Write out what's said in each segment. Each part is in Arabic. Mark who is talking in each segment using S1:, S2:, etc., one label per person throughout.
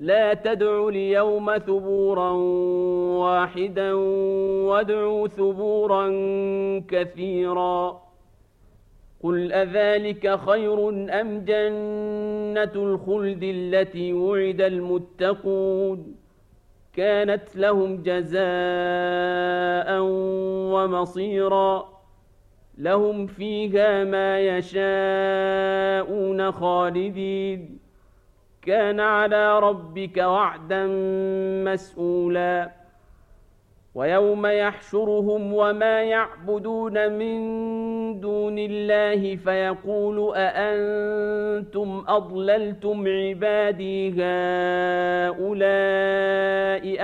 S1: لا تدعوا اليوم ثبورا واحدا وادعوا ثبورا كثيرا. قل أذلك خير أم جنة الخلد التي وعد المتقون؟ كانت لهم جزاء ومصيرا. لهم فيها ما يشاءون خالدين. كان على ربك وعدا مسؤولا. ويوم يحشرهم وما يعبدون من دون الله فيقول أأنتم أضللتم عبادي هؤلاء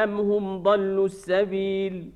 S1: أم هم ضلوا السبيل ۖ؟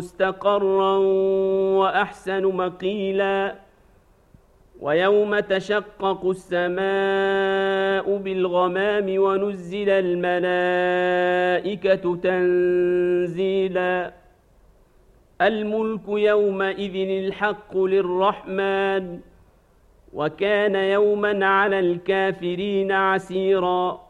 S1: مستقرا وأحسن مقيلا ويوم تشقق السماء بالغمام ونزل الملائكة تنزيلا الملك يومئذ الحق للرحمن وكان يوما على الكافرين عسيراً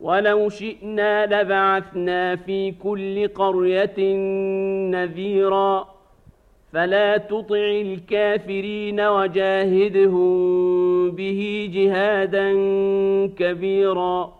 S1: ولو شئنا لبعثنا في كل قرية نذيرا. فلا تطع الكافرين وجاهدهم به جهادا كبيرا.